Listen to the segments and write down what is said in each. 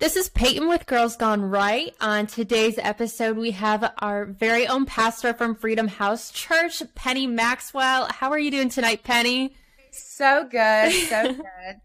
This is Peyton with Girls Gone Right. On today's episode, we have our very own pastor from Freedom House Church, Penny Maxwell. How are you doing tonight, Penny? So good. So good.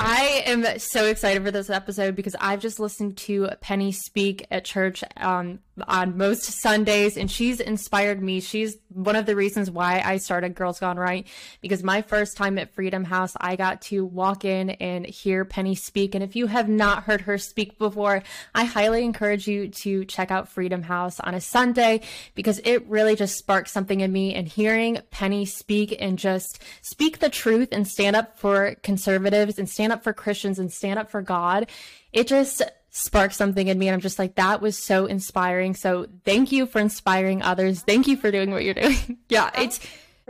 I am so excited for this episode because I've just listened to Penny speak at church um, on most Sundays, and she's inspired me. She's one of the reasons why I started Girls Gone Right because my first time at Freedom House, I got to walk in and hear Penny speak. And if you have not heard her speak before, I highly encourage you to check out Freedom House on a Sunday because it really just sparked something in me. And hearing Penny speak and just speak the truth and stand up for conservatives and stand stand up for Christians and stand up for God, it just sparked something in me. And I'm just like, that was so inspiring. So thank you for inspiring others. Thank you for doing what you're doing. yeah, it's.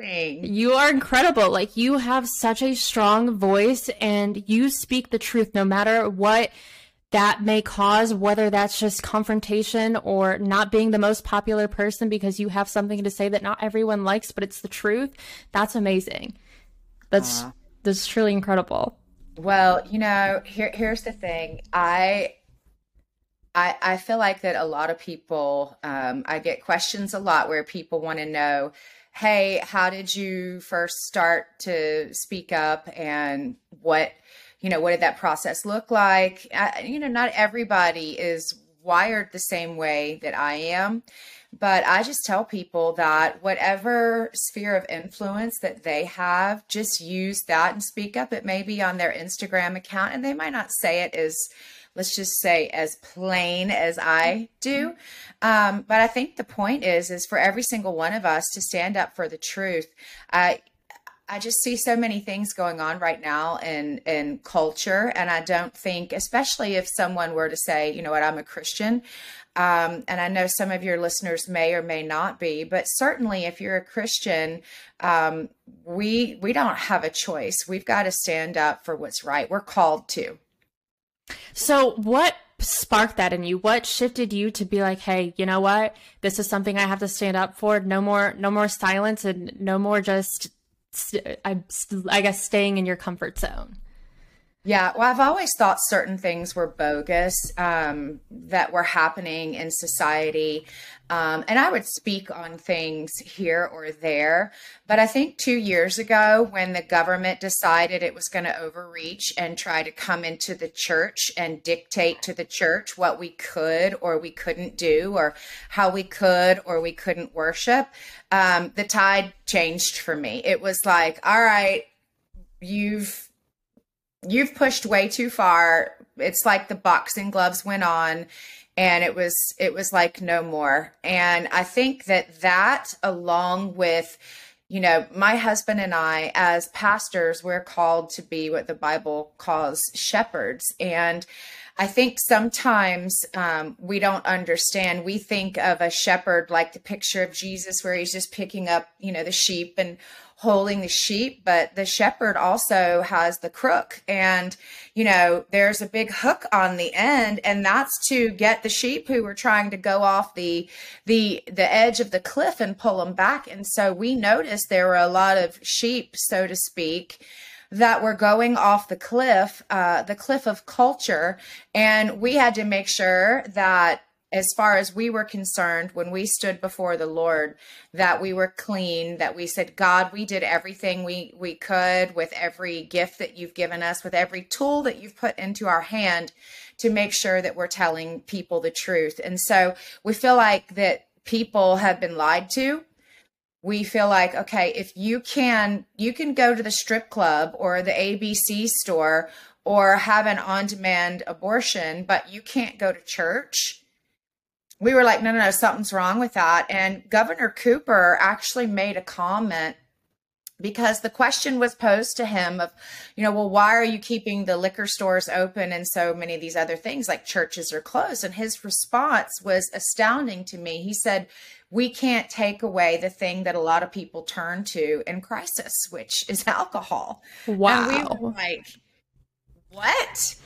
You are incredible. Like you have such a strong voice and you speak the truth no matter what that may cause, whether that's just confrontation or not being the most popular person because you have something to say that not everyone likes, but it's the truth. That's amazing. That's Aww. that's truly incredible. Well, you know, here here's the thing. I I I feel like that a lot of people um, I get questions a lot where people want to know, "Hey, how did you first start to speak up and what, you know, what did that process look like?" I, you know, not everybody is wired the same way that I am. But I just tell people that whatever sphere of influence that they have, just use that and speak up. It may be on their Instagram account, and they might not say it as, let's just say, as plain as I do. Um, but I think the point is, is for every single one of us to stand up for the truth. I, I just see so many things going on right now in in culture, and I don't think, especially if someone were to say, you know what, I'm a Christian, um, and I know some of your listeners may or may not be, but certainly if you're a Christian, um, we we don't have a choice. We've got to stand up for what's right. We're called to. So, what sparked that in you? What shifted you to be like, hey, you know what? This is something I have to stand up for. No more, no more silence, and no more just, I, I guess, staying in your comfort zone. Yeah, well, I've always thought certain things were bogus um, that were happening in society. Um, and I would speak on things here or there. But I think two years ago, when the government decided it was going to overreach and try to come into the church and dictate to the church what we could or we couldn't do, or how we could or we couldn't worship, um, the tide changed for me. It was like, all right, you've you've pushed way too far. It's like the boxing gloves went on and it was it was like no more. And I think that that along with you know, my husband and I, as pastors, we're called to be what the Bible calls shepherds. And I think sometimes um, we don't understand. We think of a shepherd like the picture of Jesus, where he's just picking up, you know, the sheep and holding the sheep, but the shepherd also has the crook. And, you know, there's a big hook on the end, and that's to get the sheep who were trying to go off the the the edge of the cliff and pull them back. And so we noticed there were a lot of sheep, so to speak, that were going off the cliff, uh, the cliff of culture. And we had to make sure that as far as we were concerned when we stood before the lord that we were clean that we said god we did everything we we could with every gift that you've given us with every tool that you've put into our hand to make sure that we're telling people the truth. And so we feel like that people have been lied to. We feel like okay if you can you can go to the strip club or the abc store or have an on demand abortion but you can't go to church we were like, no, no, no, something's wrong with that. And Governor Cooper actually made a comment because the question was posed to him of, you know, well, why are you keeping the liquor stores open and so many of these other things like churches are closed? And his response was astounding to me. He said, we can't take away the thing that a lot of people turn to in crisis, which is alcohol. Wow. And we were like, what?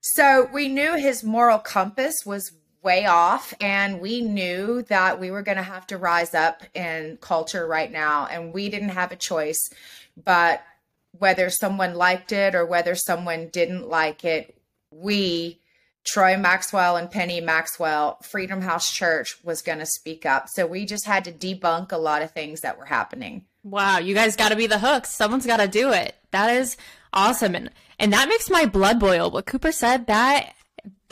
So we knew his moral compass was way off and we knew that we were going to have to rise up in culture right now and we didn't have a choice but whether someone liked it or whether someone didn't like it we Troy Maxwell and Penny Maxwell, Freedom House Church was going to speak up. So we just had to debunk a lot of things that were happening. Wow, you guys got to be the hooks. Someone's got to do it. That is awesome. And and that makes my blood boil. What Cooper said that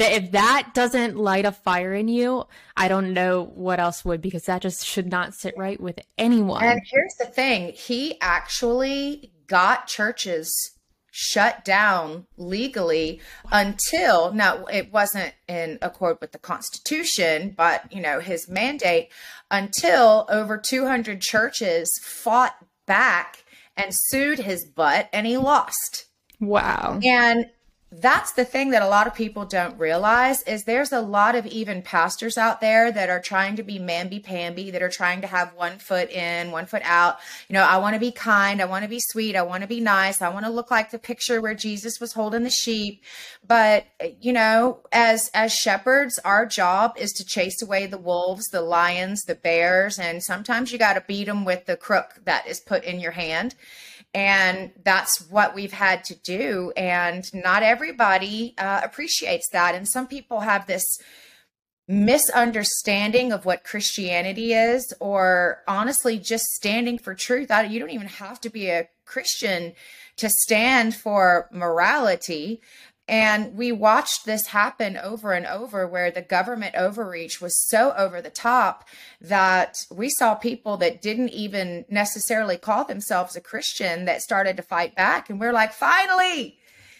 that if that doesn't light a fire in you, I don't know what else would because that just should not sit right with anyone. And here's the thing, he actually got churches shut down legally until now it wasn't in accord with the constitution but you know his mandate until over 200 churches fought back and sued his butt and he lost. Wow. And that's the thing that a lot of people don't realize is there's a lot of even pastors out there that are trying to be mamby-pamby that are trying to have one foot in one foot out. You know i want to be kind i want to be sweet i want to be nice i want to look like the picture where jesus was holding the sheep. But you know as as shepherds our job is to chase away the wolves the lions the bears and sometimes you got to beat them with the crook that is put in your hand and that's what we've had to do. And not everybody uh, appreciates that. And some people have this misunderstanding of what christianity is or honestly just standing for truth. You don't even have to be a christian to stand for morality and we watched this happen over and over where the government overreach was so over the top that we saw people that didn't even necessarily call themselves a Christian that started to fight back. And we're like, finally,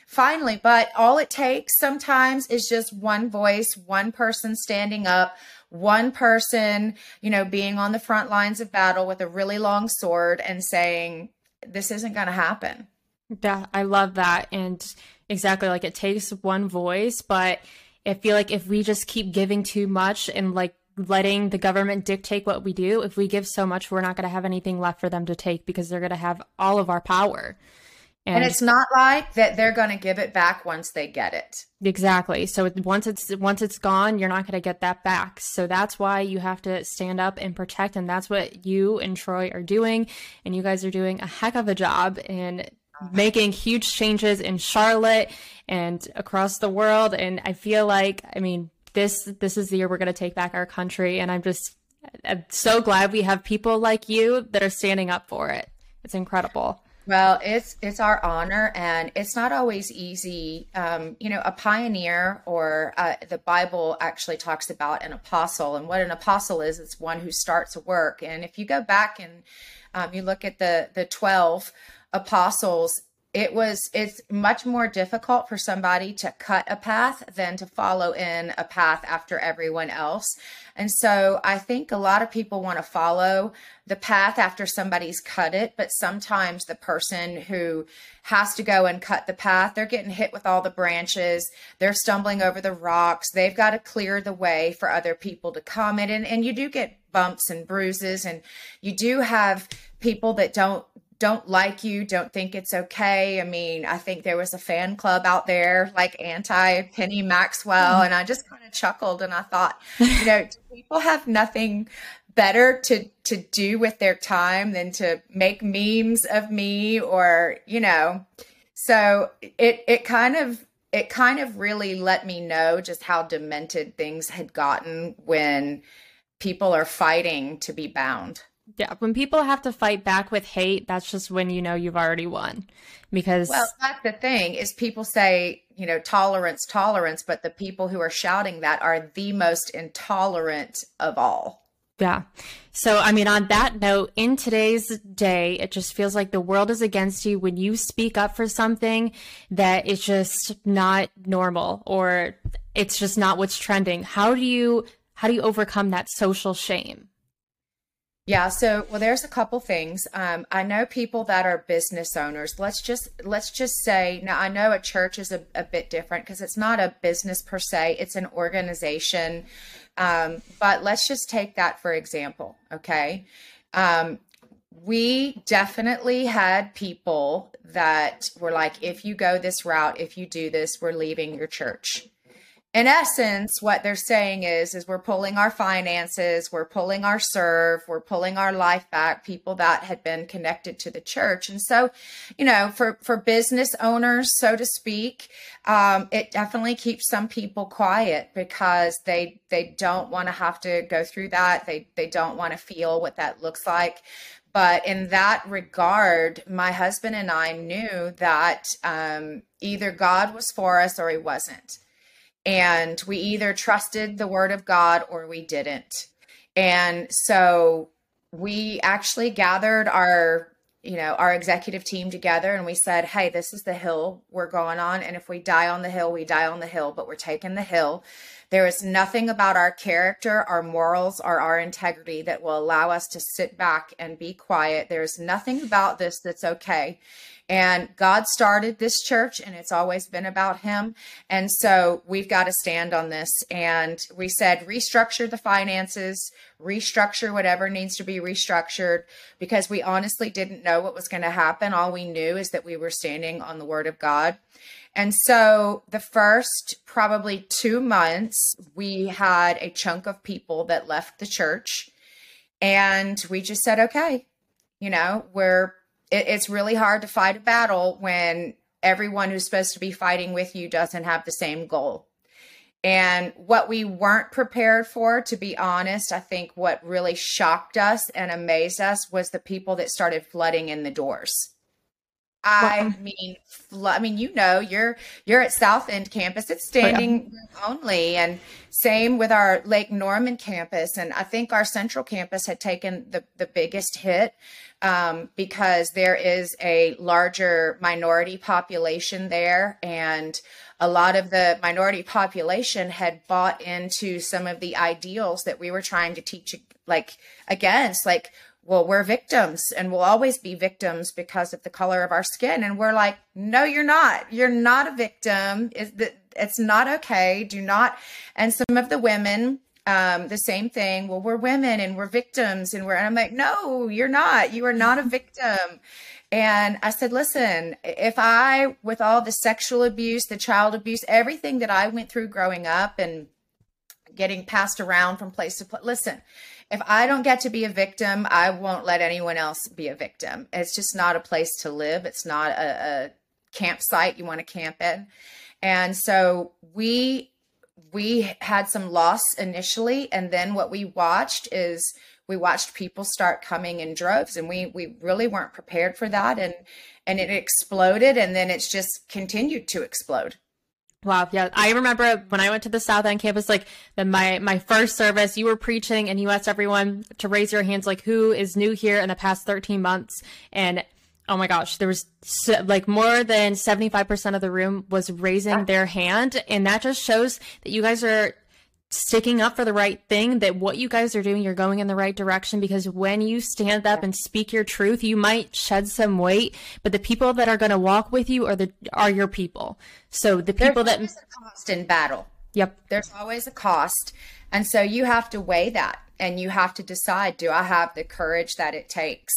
finally. But all it takes sometimes is just one voice, one person standing up, one person, you know, being on the front lines of battle with a really long sword and saying, this isn't going to happen. Yeah, I love that. And exactly like it takes one voice, but I feel like if we just keep giving too much and like letting the government dictate what we do, if we give so much, we're not going to have anything left for them to take because they're going to have all of our power. And, and, it's not like that they're going to give it back once they get it. Exactly. So once it's once it's gone, you're not going to get that back. So that's why you have to stand up and protect and that's what you and Troy are doing and you guys are doing a heck of a job in making huge changes in Charlotte and across the world. And I feel like, I mean, this this is the year we're going to take back our country, and I'm just I'm so glad we have people like you that are standing up for it. It's incredible. Well, it's it's our honor, and it's not always easy. Um, you know, a pioneer, or uh, the Bible actually talks about an apostle, and what an apostle is, it's one who starts a work. And if you go back and um, you look at the the twelve apostles it was it's much more difficult for somebody to cut a path than to follow in a path after everyone else. And so i think a lot of people want to follow the path after somebody's cut it but sometimes the person who has to go and cut the path they're getting hit with all the branches. They're stumbling over the rocks. They've got to clear the way for other people to come in. And, and you do get bumps and bruises and you do have people that don't don't like you, don't think it's okay. I mean, I think there was a fan club out there like anti Penny Maxwell, mm-hmm. and I just kind of chuckled and I thought, you know, people have nothing better to to do with their time than to make memes of me or, you know. So it it kind of it kind of really let me know just how demented things had gotten when people are fighting to be bound. Yeah, when people have to fight back with hate, that's just when you know you've already won. Because Well, that's the thing is people say, you know, tolerance, tolerance, but the people who are shouting that are the most intolerant of all. Yeah. So, I mean, on that note, in today's day, it just feels like the world is against you when you speak up for something that is just not normal or it's just not what's trending. How do you how do you overcome that social shame? Yeah, so well there's a couple things. Um, I know people that are business owners. Let's just let's just say now I know a church is a, a bit different because it's not a business per se, it's an organization. Um, but let's just take that for example, okay? Um, we definitely had people that were like, if you go this route, if you do this, we're leaving your church. In essence, what they're saying is, is we're pulling our finances, we're pulling our serve, we're pulling our life back, people that had been connected to the church. And so, you know, for, for business owners, so to speak, um, it definitely keeps some people quiet because they, they don't want to have to go through that. They, they don't want to feel what that looks like. But in that regard, my husband and I knew that um, either God was for us or he wasn't and we either trusted the word of God or we didn't. And so we actually gathered our you know our executive team together and we said hey this is the hill we're going on and if we die on the hill we die on the hill but we're taking the hill there is nothing about our character our morals or our integrity that will allow us to sit back and be quiet there's nothing about this that's okay and God started this church and it's always been about Him. And so we've got to stand on this. And we said, restructure the finances, restructure whatever needs to be restructured because we honestly didn't know what was going to happen. All we knew is that we were standing on the Word of God. And so the first probably two months, we had a chunk of people that left the church. And we just said, okay, you know, we're it, it's really hard to fight a battle when everyone who's supposed to be fighting with you doesn't have the same goal. And what we weren't prepared for, to be honest, I think what really shocked us and amazed us was the people that started flooding in the doors. I mean, I mean, you know, you're you're at South End campus. It's standing oh, yeah. only, and same with our Lake Norman campus. And I think our Central campus had taken the the biggest hit um, because there is a larger minority population there, and a lot of the minority population had bought into some of the ideals that we were trying to teach, like against, like well, we're victims and we'll always be victims because of the color of our skin. And we're like, no, you're not. You're not a victim. It's not okay. Do not. And some of the women, um, the same thing. Well, we're women and we're victims and we're, and I'm like, no, you're not. You are not a victim. And I said, listen, if I, with all the sexual abuse, the child abuse, everything that I went through growing up and getting passed around from place to place, listen, if I don't get to be a victim, I won't let anyone else be a victim. It's just not a place to live. It's not a, a campsite you want to camp in. And so we we had some loss initially and then what we watched is we watched people start coming in droves and we we really weren't prepared for that and and it exploded and then it's just continued to explode Wow, yeah. I remember when I went to the South End campus, like the, my my first service, you were preaching and you asked everyone to raise your hands, like who is new here in the past 13 months, and oh my gosh, there was like more than 75% of the room was raising ah. their hand, and that just shows that you guys are sticking up for the right thing that what you guys are doing you're going in the right direction because when you stand up and speak your truth you might shed some weight but the people that are going to walk with you are the are your people. So the people There's that a cost in battle. Yep. There's always a cost and so you have to weigh that and you have to decide do i have the courage that it takes?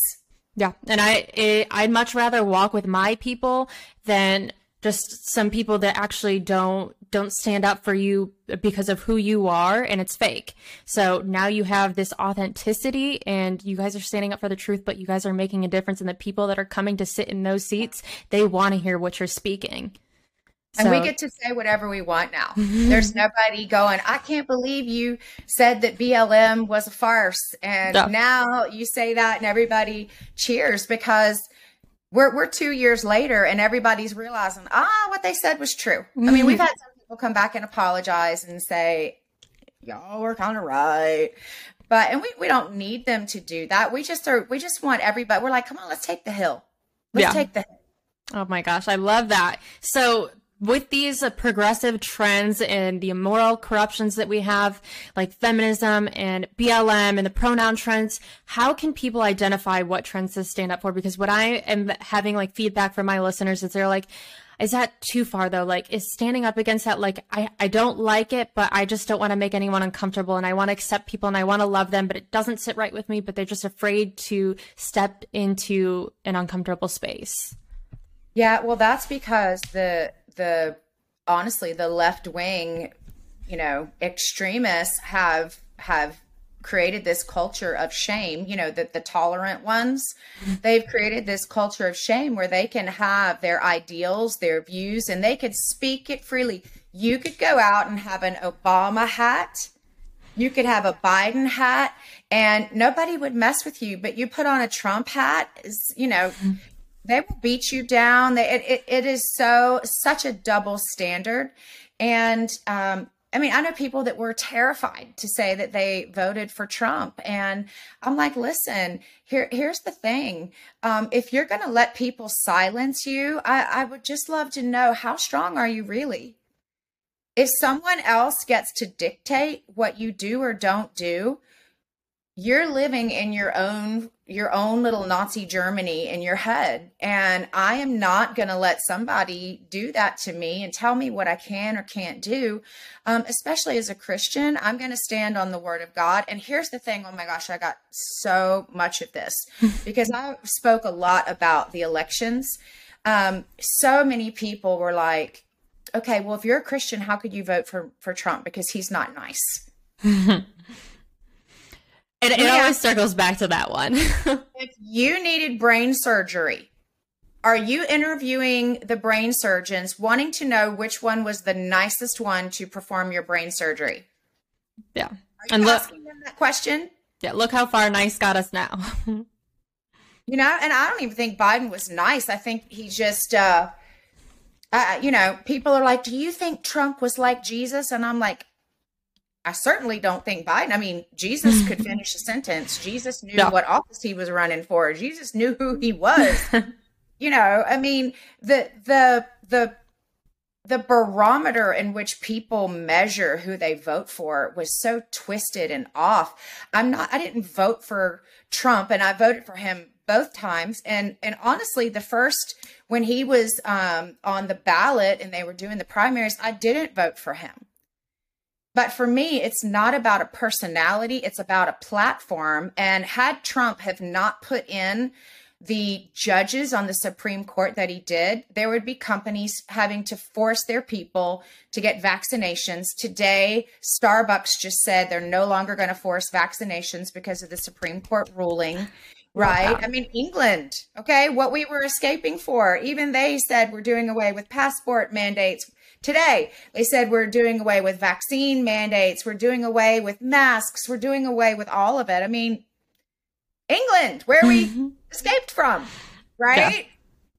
Yeah and i it, i'd much rather walk with my people than just some people that actually don't don't stand up for you because of who you are and it's fake. So now you have this authenticity and you guys are standing up for the truth, but you guys are making a difference and the people that are coming to sit in those seats, they want to hear what you're speaking. And we get to say whatever we want now. There's nobody going, I can't believe you said that BLM was a farce. And no. now you say that and everybody cheers because we're we're two years later and everybody's realizing ah what they said was true i mean we've had some people come back and apologize and say y'all were kind of right but and we, we don't need them to do that we just are we just want everybody we're like come on let's take the hill let's yeah. take the hill Oh my gosh, I love that. So with these uh, progressive trends and the immoral corruptions that we have, like feminism and BLM and the pronoun trends, how can people identify what trends to stand up for? Because what I am having like feedback from my listeners is they're like, is that too far though? Like, is standing up against that, like, I, I don't like it, but I just don't want to make anyone uncomfortable and I want to accept people and I want to love them, but it doesn't sit right with me, but they're just afraid to step into an uncomfortable space. Yeah, well, that's because the the honestly the left wing you know, extremists have have created this culture of shame, you know, that the tolerant ones, they've created this culture of shame where they can have their ideals, their views, and they could speak it freely. You could go out and have an Obama hat. You could have a Biden hat and nobody would mess with you, but you put on a Trump hat, you know, they will beat you down. They, it, it, it is so, such a double standard. And um, I mean, I know people that were terrified to say that they voted for Trump. And I'm like, listen, here, here's the thing. Um, if you're going to let people silence you, I, I would just love to know how strong are you really? If someone else gets to dictate what you do or don't do, you're living in your own your own little Nazi Germany in your head. And I am not going to let somebody do that to me and tell me what I can or can't do. Um, especially as a Christian, I'm going to stand on the word of God. And here's the thing oh my gosh, I got so much of this because I spoke a lot about the elections. Um, so many people were like, okay, well, if you're a Christian, how could you vote for, for Trump? Because he's not nice. It, it yeah. always circles back to that one. if you needed brain surgery, are you interviewing the brain surgeons wanting to know which one was the nicest one to perform your brain surgery? Yeah. and look, asking them that question? Yeah, look how far nice got us now. you know, and I don't even think Biden was nice. I think he just uh uh, you know, people are like, "Do you think Trump was like Jesus?" And I'm like, I certainly don't think Biden. I mean, Jesus could finish a sentence. Jesus knew yeah. what office he was running for. Jesus knew who he was. you know, I mean, the the the the barometer in which people measure who they vote for was so twisted and off. I'm not I didn't vote for Trump and I voted for him both times and and honestly the first when he was um on the ballot and they were doing the primaries I didn't vote for him but for me, it's not about a personality, it's about a platform. And had Trump have not put in the judges on the Supreme Court that he did, there would be companies having to force their people to get vaccinations. Today, Starbucks just said they're no longer going to force vaccinations because of the Supreme Court ruling. Right. I mean, England, okay, what we were escaping for, even they said we're doing away with passport mandates today. They said we're doing away with vaccine mandates, we're doing away with masks, we're doing away with all of it. I mean, England, where we escaped from, right? Yeah.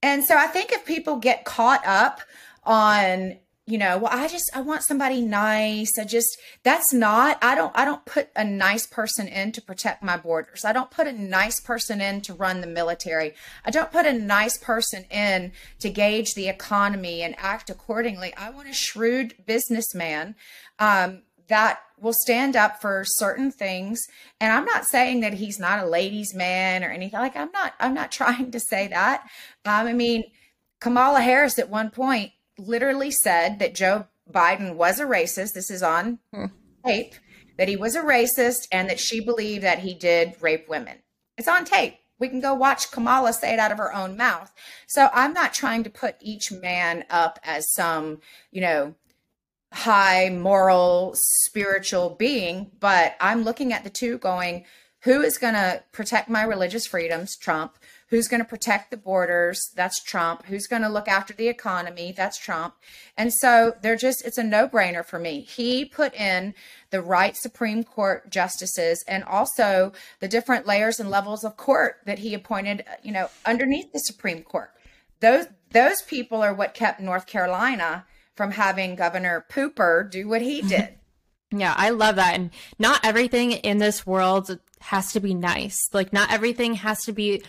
And so I think if people get caught up on you know well i just i want somebody nice. I just that's not i don't i don't put a nice person in to protect my borders. I don't put a nice person in to run the military. I don't put a nice person in to gauge the economy and act accordingly. I want a shrewd businessman um, that will stand up for certain things. And i'm not saying that he's not a ladies man or anything. Like i'm not i'm not trying to say that. Um, i mean kamala harris at one point literally said that Joe Biden was a racist. This is on hmm. tape that he was a racist and that she believed that he did rape women. It's on tape. We can go watch Kamala say it out of her own mouth. So I'm not trying to put each man up as some, you know, high moral spiritual being, but I'm looking at the two going, who is going to protect my religious freedoms? Trump. Who's going to protect the borders? That's Trump. Who's going to look after the economy? That's Trump. And so they're just, it's a no brainer for me. He put in the right Supreme Court justices and also the different layers and levels of court that he appointed, you know, underneath the Supreme Court. Those, those people are what kept North Carolina from having Governor Pooper do what he mm-hmm. did. Yeah, I love that. And not everything in this world has to be nice. Like, not everything has to be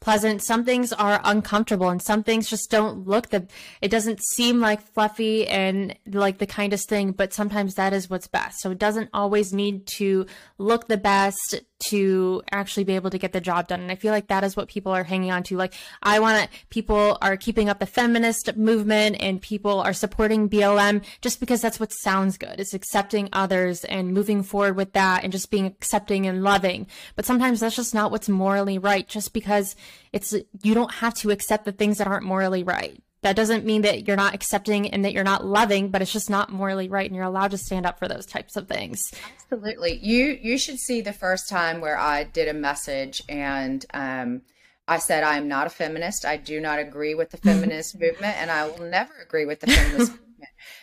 pleasant. Some things are uncomfortable and some things just don't look the, it doesn't seem like fluffy and like the kindest thing, but sometimes that is what's best. So it doesn't always need to look the best to actually be able to get the job done. And I feel like that is what people are hanging on to. Like, I want to, people are keeping up the feminist movement and people are supporting BLM just because that's what sounds good. It's accepting others and moving forward with that and just being accepting and loving. But sometimes that's just not what's morally right just because it's, you don't have to accept the things that aren't morally right. That doesn't mean that you're not accepting and that you're not loving, but it's just not morally right, and you're allowed to stand up for those types of things. Absolutely, you you should see the first time where I did a message and um, I said I am not a feminist. I do not agree with the feminist movement, and I will never agree with the feminist movement.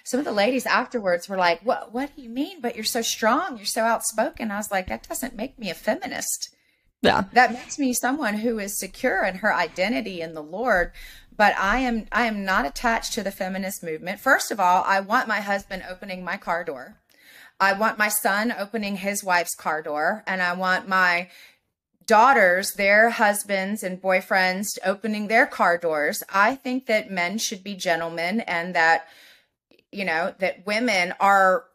Some of the ladies afterwards were like, "What? What do you mean? But you're so strong. You're so outspoken." I was like, "That doesn't make me a feminist." Yeah. That makes me someone who is secure in her identity in the Lord, but I am I am not attached to the feminist movement. First of all, I want my husband opening my car door. I want my son opening his wife's car door and I want my daughters, their husbands and boyfriends opening their car doors. I think that men should be gentlemen and that you know that women are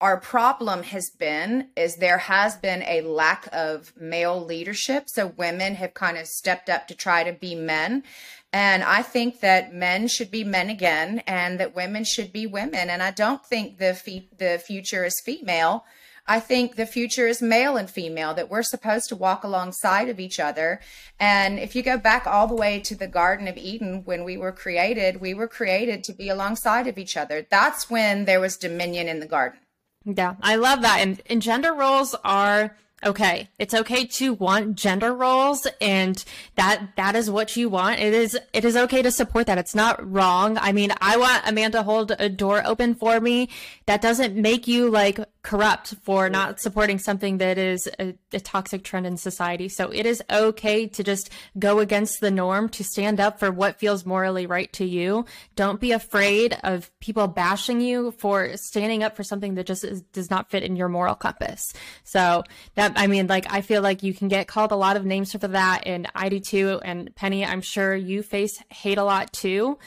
our problem has been is there has been a lack of male leadership so women have kind of stepped up to try to be men and i think that men should be men again and that women should be women and i don't think the fe- the future is female I think the future is male and female, that we're supposed to walk alongside of each other. And if you go back all the way to the Garden of Eden, when we were created, we were created to be alongside of each other. That's when there was dominion in the garden. Yeah, I love that. And, and gender roles are okay. It's okay to want gender roles and that that is what you want. It is it is okay to support that. It's not wrong. I mean, I want a man to hold a door open for me. That doesn't make you like corrupt for not supporting something that is a, a, toxic trend in society. So it is okay to just go against the norm, to stand up for what feels morally right to you. Don't be afraid of people bashing you for standing up for something that just is, does not fit in your moral compass. So that, I mean, like, I feel like you can get called a lot of names for that, and I do too. And Penny, I'm sure you face hate a lot too.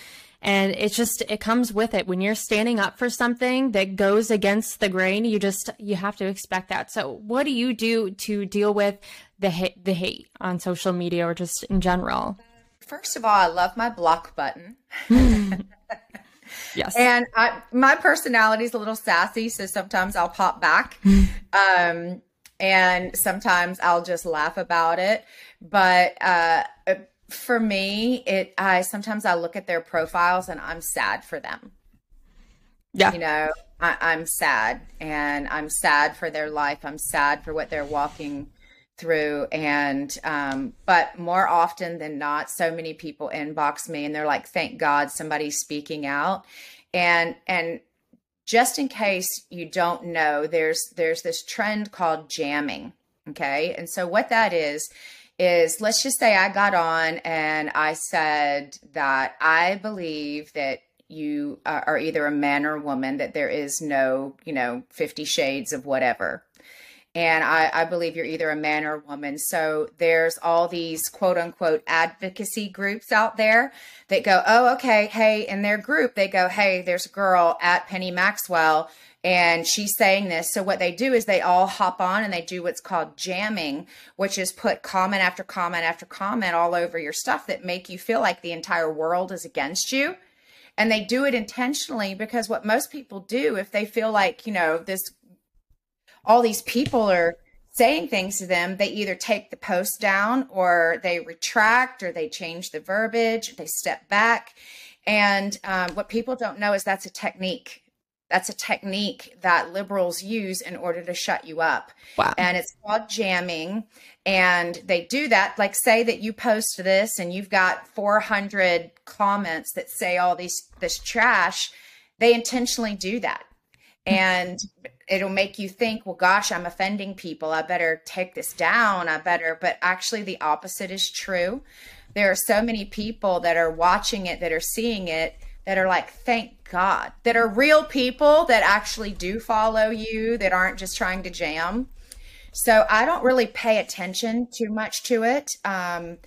And it's just, it comes with it. When you're standing up for something that goes against the grain, you just, you have to expect that. So what do you do to deal with the hate, the hate on social media or just in general? First of all, I love my block button. yes. And I, my personality is a little sassy. So sometimes I'll pop back. um, and sometimes I'll just laugh about it. But, uh, for me, it I sometimes I look at their profiles and I'm sad for them. Yeah. You know, I, I'm sad and I'm sad for their life. I'm sad for what they're walking through. And um, but more often than not, so many people inbox me and they're like, thank God somebody's speaking out. And and just in case you don't know, there's there's this trend called jamming. Okay. And so what that is is let's just say I got on and I said that I believe that you uh, are either a man or a woman, that there is no, you know, 50 shades of whatever. And I, I believe you're either a man or a woman. So there's all these quote unquote advocacy groups out there that go, oh, okay, hey, in their group, they go, hey, there's a girl at Penny Maxwell and she's saying this. So what they do is they all hop on and they do what's called jamming, which is put comment after comment after comment all over your stuff that make you feel like the entire world is against you. And they do it intentionally because what most people do if they feel like, you know, this all these people are saying things to them, they either take the post down or they retract or they change the verbiage, they step back. And um, what people don't know is that's a technique that's a technique that liberals use in order to shut you up. Wow. And it's called jamming. And they do that, like, say that you post this and you've got 400 comments that say all these this trash. They intentionally do that. And it'll make you think, well, gosh, I'm offending people. I better take this down. I better. But actually, the opposite is true. There are so many people that are watching it, that are seeing it, that are like, thank God, that are real people that actually do follow you, that aren't just trying to jam. So I don't really pay attention too much to it. Um,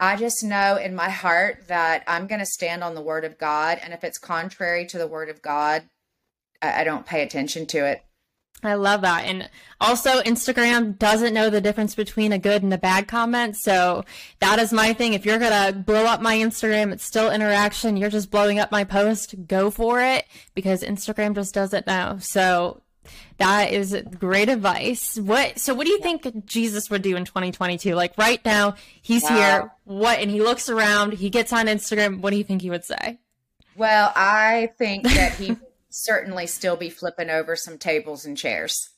I just know in my heart that I'm going to stand on the word of God. And if it's contrary to the word of God, I, I don't pay attention to it. I love that. And also, Instagram doesn't know the difference between a good and a bad comment. So that is my thing. If you're going to blow up my Instagram, it's still interaction. You're just blowing up my post. Go for it because Instagram just doesn't know. So that is great advice. What, so what do you think Jesus would do in 2022? Like right now, he's wow. here. What, and he looks around, he gets on Instagram. What do you think he would say? Well, I think that he certainly still be flipping over some tables and chairs.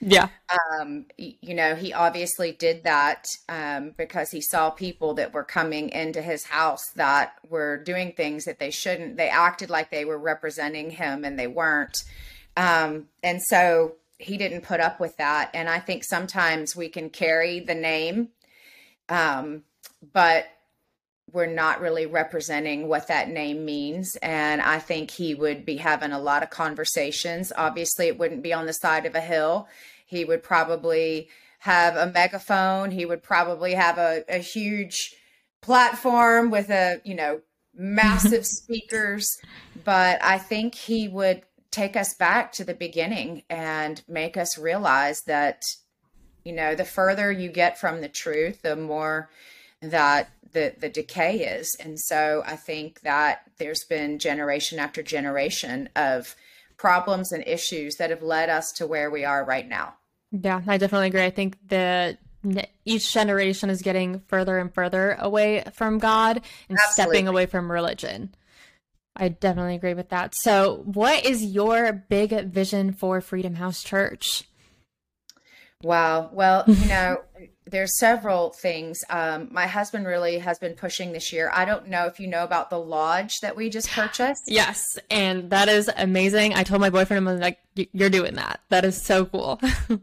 Yeah. Um, you know, he obviously did that um, because he saw people that were coming into his house that were doing things that they shouldn't. They acted like they were representing him and they weren't. Um, and so he didn't put up with that. And I think sometimes we can carry the name, um, but we're not really representing what that name means. And I think he would be having a lot of conversations. Obviously, it wouldn't be on the side of a hill. He would probably have a megaphone. He would probably have a, a huge platform with a, you know, massive speakers. But I think he would take us back to the beginning and make us realize that, you know, the further you get from the truth, the more that the the decay is. And so i think that there's been generation after generation of problems and issues that have led us to where we are right now. Yeah i definitely agree. I think that each generation is getting further and further away from god and Absolutely. stepping away from religion. I definitely agree with that. So what is your big vision for freedom house church? Wow. Well, you know, there's several things. Um, my husband really has been pushing this year. I don't know if you know about the lodge that we just purchased. Yes, and that is amazing. I told my boyfriend, I'm like, "You're doing that. That is so cool."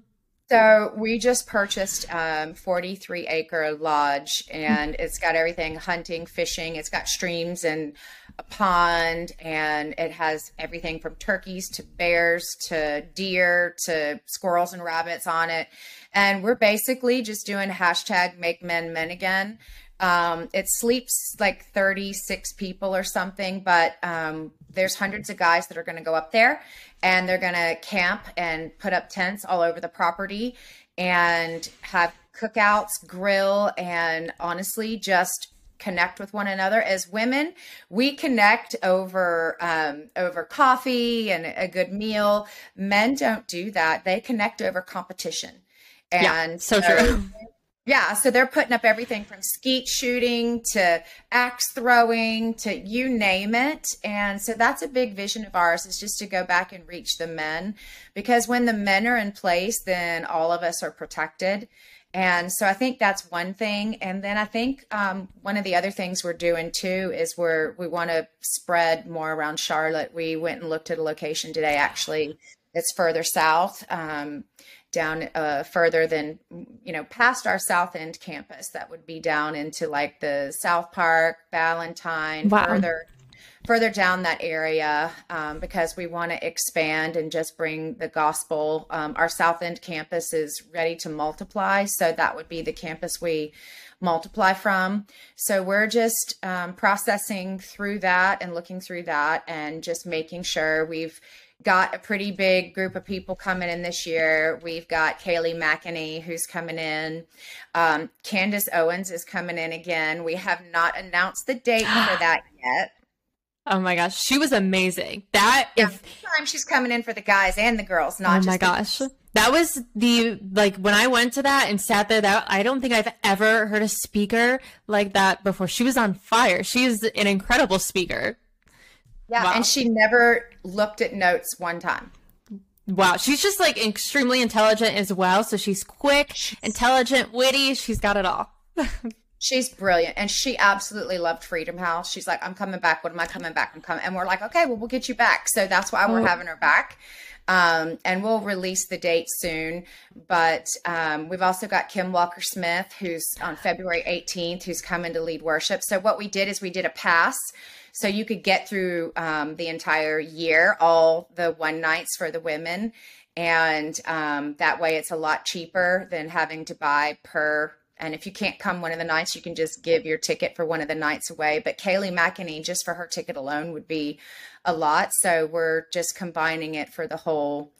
So we just purchased um, 43 acre lodge and it's got everything hunting, fishing. It's got streams and a pond and it has everything from turkeys to bears to deer to squirrels and rabbits on it. And we're basically just doing hashtag make men men again. Um, it sleeps like 36 people or something, but um, there's hundreds of guys that are going to go up there and they're going to camp and put up tents all over the property and have cookouts, grill, and honestly, just connect with one another. As women we connect over um, over coffee and a good meal. Men don't do that. They connect over competition. And yeah, so true. yeah, so they're putting up everything from skeet shooting to axe throwing to you name it. And so that's a big vision of ours is just to go back and reach the men. Because when the men are in place, then all of us are protected. And so I think that's one thing. And then I think um, one of the other things we're doing too is we're we want to spread more around Charlotte. We went and looked at a location today actually it's further south. Um, down uh, further than you know past our south end campus that would be down into like the south park Ballantyne, wow. further further down that area um, because we want to expand and just bring the gospel um, our south end campus is ready to multiply so that would be the campus we multiply from so we're just um, processing through that and looking through that and just making sure we've got a pretty big group of people coming in this year. We've got Kayleigh McEnany who's coming in. Um, Candace Owens is coming in again. We have not announced the date for that yet. Oh my gosh, she was amazing. That yeah, if time she's coming in for the guys and the girls, not oh my gosh. The- that was the like when I went to that and sat there that I don't think I've ever heard a speaker like that before. She was on fire. She is an incredible speaker. Yeah, wow. and she never looked at notes one time. Wow, she's just like extremely intelligent as well. So she's quick, intelligent, witty. She's got it all. she's brilliant, and she absolutely loved Freedom House. She's like, "I'm coming back. When am I coming back? I'm coming." And we're like, "Okay, well, we'll get you back." So that's why we're oh. having her back. Um, and we'll release the date soon. But um, we've also got Kim Walker Smith, who's on February 18th, who's coming to lead worship. So what we did is we did a pass so you could get through um, the entire year, all the one nights for the women. And um, that way it's a lot cheaper than having to buy per. And if you can't come one of the nights, you can just give your ticket for one of the nights away. But Kayleigh McEnany, just for her ticket alone, would be a lot. So we're just combining it for the whole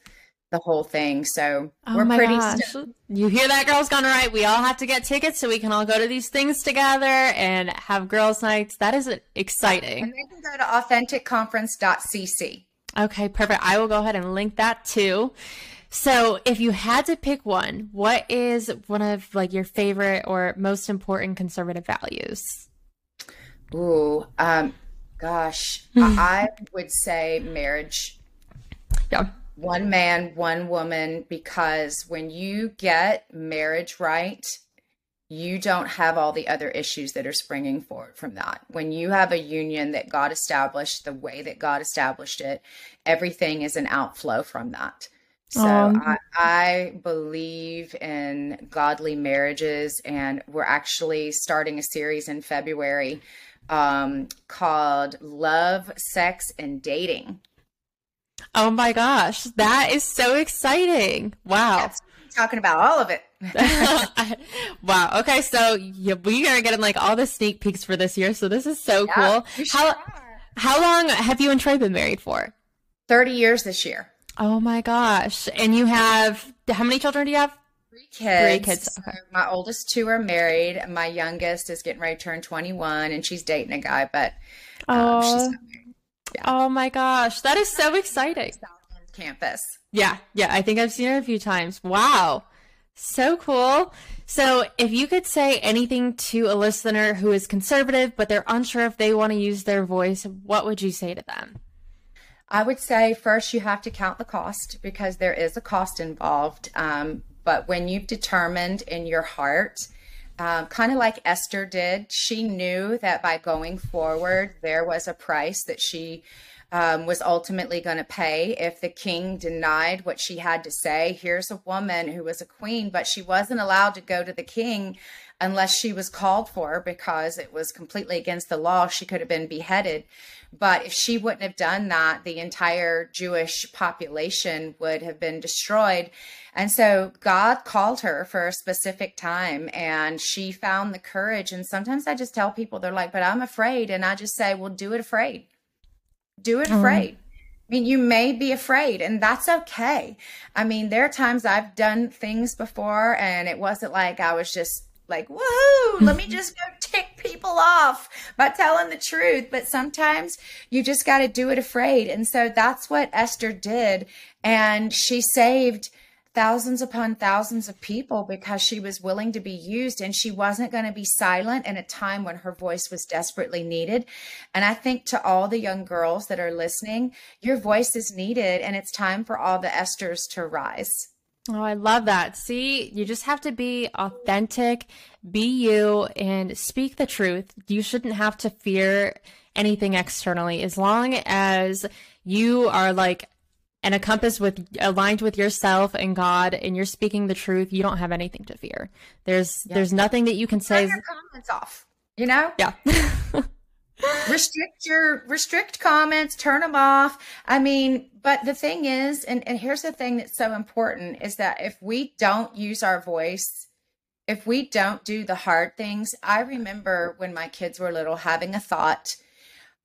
the whole thing. So oh we're pretty. St- you hear that, girls gone right? We all have to get tickets so we can all go to these things together and have girls' nights. That is exciting. And they can go to authenticconference.cc. Okay, perfect. I will go ahead and link that too. So, if you had to pick one, what is one of like your favorite or most important conservative values? Ooh, um, gosh, I would say marriage. Yeah. One man, one woman, because when you get marriage right, you don't have all the other issues that are springing forward from that. When you have a union that God established the way that God established it, everything is an outflow from that. So um, I, I, believe in godly marriages, and we're actually starting a series in February um, called Love, Sex, and Dating. Oh my gosh, that is so exciting! Wow. Talking about all of it. wow. Okay, so yeah, we are getting like all the sneak peeks for this year, so this is so yeah, cool. How how long have you and Trey been married for? Thirty years this year. Oh my gosh! And you have how many children do you have? Three kids. Three kids. Okay. So my oldest two are married. My youngest is getting ready to turn twenty one, and she's dating a guy, but um, oh. she's not married. Yeah. Oh my gosh, that is so exciting! Campus. Yeah, yeah. I think I've seen her a few times. Wow. So cool. So, if you could say anything to a listener who is conservative, but they're unsure if they want to use their voice, what would you say to them? I would say first you have to count the cost because there is a cost involved. Um, but when you've determined in your heart, um, kind of like Esther did, she knew that by going forward, there was a price that she um, was ultimately going to pay if the king denied what she had to say. Here's a woman who was a queen, but she wasn't allowed to go to the king unless she was called for because it was completely against the law. She could have been beheaded. But if she wouldn't have done that, the entire Jewish population would have been destroyed. And so God called her for a specific time and she found the courage. And sometimes I just tell people, they're like, but I'm afraid. And I just say, well, do it afraid do it mm-hmm. afraid. Mm. I mean, you may be afraid, and that's okay. I mean, there are times I've done things before, and it wasn't like I was just like, woohoo, let me just go tick people off by telling the truth. But sometimes you just got to do it afraid. And so that's what Esther did. And she saved thousands upon thousands of people because she was willing to be used and she wasn't going to be silent in a time when her voice was desperately needed. And I think to all the young girls that are listening, your voice is needed and it's time for all the Esthers to rise. Oh, I love that. See, you just have to be authentic, be you, and speak the truth. You shouldn't have to fear anything externally as long as you are like and a compass with aligned with yourself and God and you're speaking the truth, you don't have anything to fear. There's yeah. there's nothing that you can say. Turn your comments off. You know? Yeah. restrict your restrict comments, turn them off. I mean, but the thing is, and, and here's the thing that's so important is that if we don't use our voice, if we don't do the hard things, I remember when my kids were little having a thought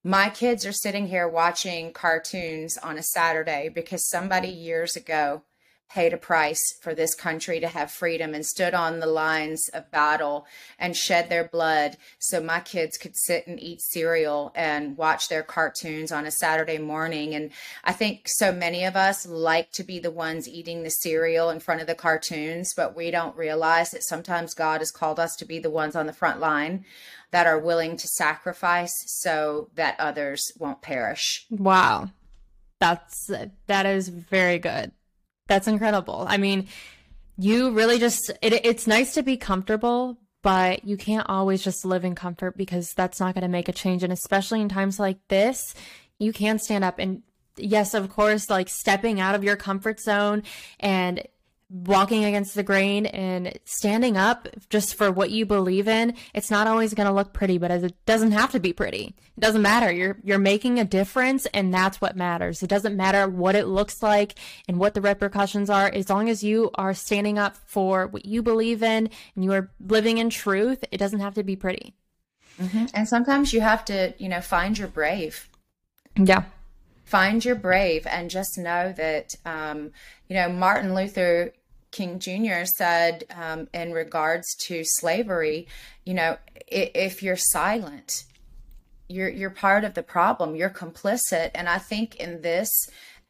my kids are sitting here watching cartoons on a Saturday because somebody years ago paid a price for this country to have freedom and stood on the lines of battle and shed their blood so my kids could sit and eat cereal and watch their cartoons on a Saturday morning. And I think so many of us like to be the ones eating the cereal in front of the cartoons, but we don't realize that sometimes God has called us to be the ones on the front line that are willing to sacrifice so that others won't perish. Wow. That's that is very good. That's incredible. I mean, you really just it, it's nice to be comfortable, but you can't always just live in comfort because that's not going to make a change and especially in times like this, you can stand up and yes, of course, like stepping out of your comfort zone and walking against the grain and standing up just for what you believe in it's not always going to look pretty but it doesn't have to be pretty. It doesn't matter. You're you're making a difference and that's what matters. It doesn't matter what it looks like and what the repercussions are as long as you are standing up for what you believe in and you are living in truth it doesn't have to be pretty. Mm-hmm. and sometimes you have to you know find your brave. Yeah. Find your brave and just know that um, you know martin luther King Jr. said um, in regards to slavery, you know, if, if you're silent, you're you're part of the problem. You're complicit, and I think in this,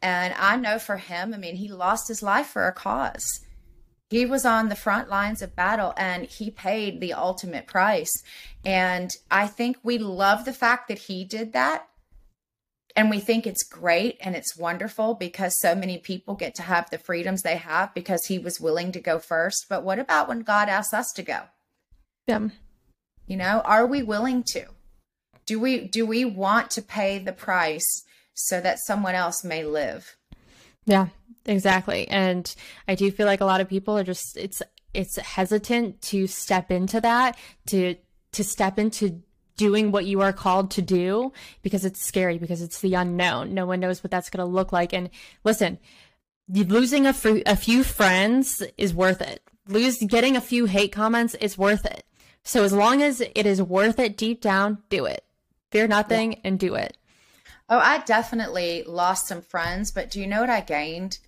and I know for him, I mean, he lost his life for a cause. He was on the front lines of battle and he paid the ultimate price. And I think we love the fact that he did that and we think it's great and it's wonderful because so many people get to have the freedoms they have because he was willing to go first. But what about when God asks us to go? Yeah. You know, are we willing to? Do we do we want to pay the price so that someone else may live? Yeah, exactly. And I do feel like a lot of people are just it's it's hesitant to step into that, to to step into doing what you are called to do because it's scary because it's the unknown. No one knows what that's going to look like. And listen, losing a, few friends is worth it. Lose getting a few hate comments is worth it. So as long as it is worth it deep down, do it. Fear nothing yeah. and do it. Oh, I definitely lost some friends, but do you know what I gained?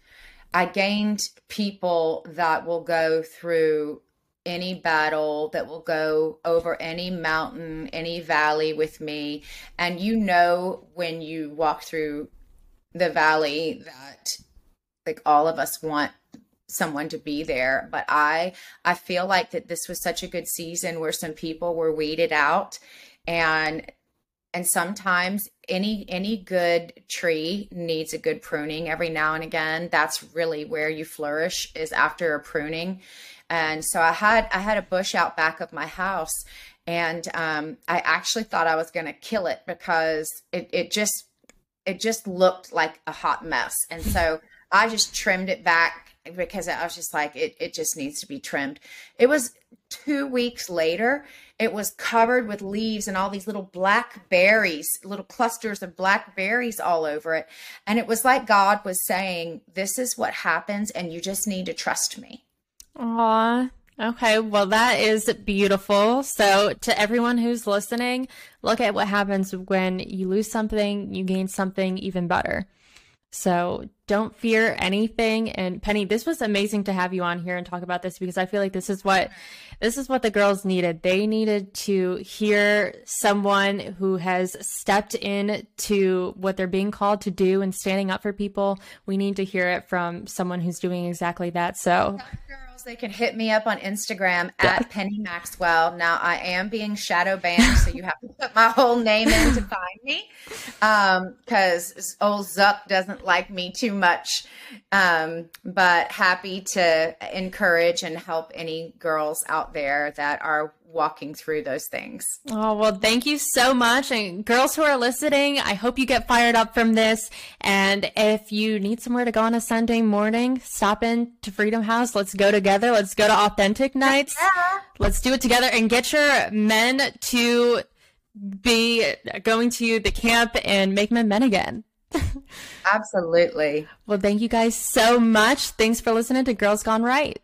I gained people that will go through any battle, that will go over any mountain, any valley with me. And you know, when you walk through the valley, that like all of us want someone to be there. But i i feel like that this was such a good season where some people were weeded out. And and sometimes any any good tree needs a good pruning every now and again. That's really where you flourish is after a pruning and so I had I had a bush out back of my house, and um, I actually thought I was going to kill it because it it just it just looked like a hot mess, and so I just trimmed it back because I was just like it it just needs to be trimmed. It was two weeks later it was covered with leaves and all these little black berries, little clusters of black berries all over it. And it was like God was saying, This is what happens, and you just need to trust me. Aw. Okay, well, that is beautiful. So, to everyone who's listening, look at what happens when you lose something, you gain something even better. So, don't fear anything. And Penny, this was amazing to have you on here and talk about this because I feel like this is what this is what the girls needed. They needed to hear someone who has stepped in to what they're being called to do and standing up for people. We need to hear it from someone who's doing exactly that. So, they can hit me up on Instagram yeah. at Penny Maxwell. Now I am being shadow banned, so you have to put my whole name in to find me. because um, old Zuck doesn't like me too much. Um, but happy to encourage and help any girls out there that are walking through those things. Oh, well, thank you so much. And girls who are listening, I hope you get fired up from this. And if you need somewhere to go on a Sunday morning, stop in to Freedom House. Let's go together. Let's go to authentic nights. Yeah. Let's do it together and get your men to be going to the camp and make men men again. Absolutely. Well, thank you guys so much. Thanks for listening to Girls Gone Right.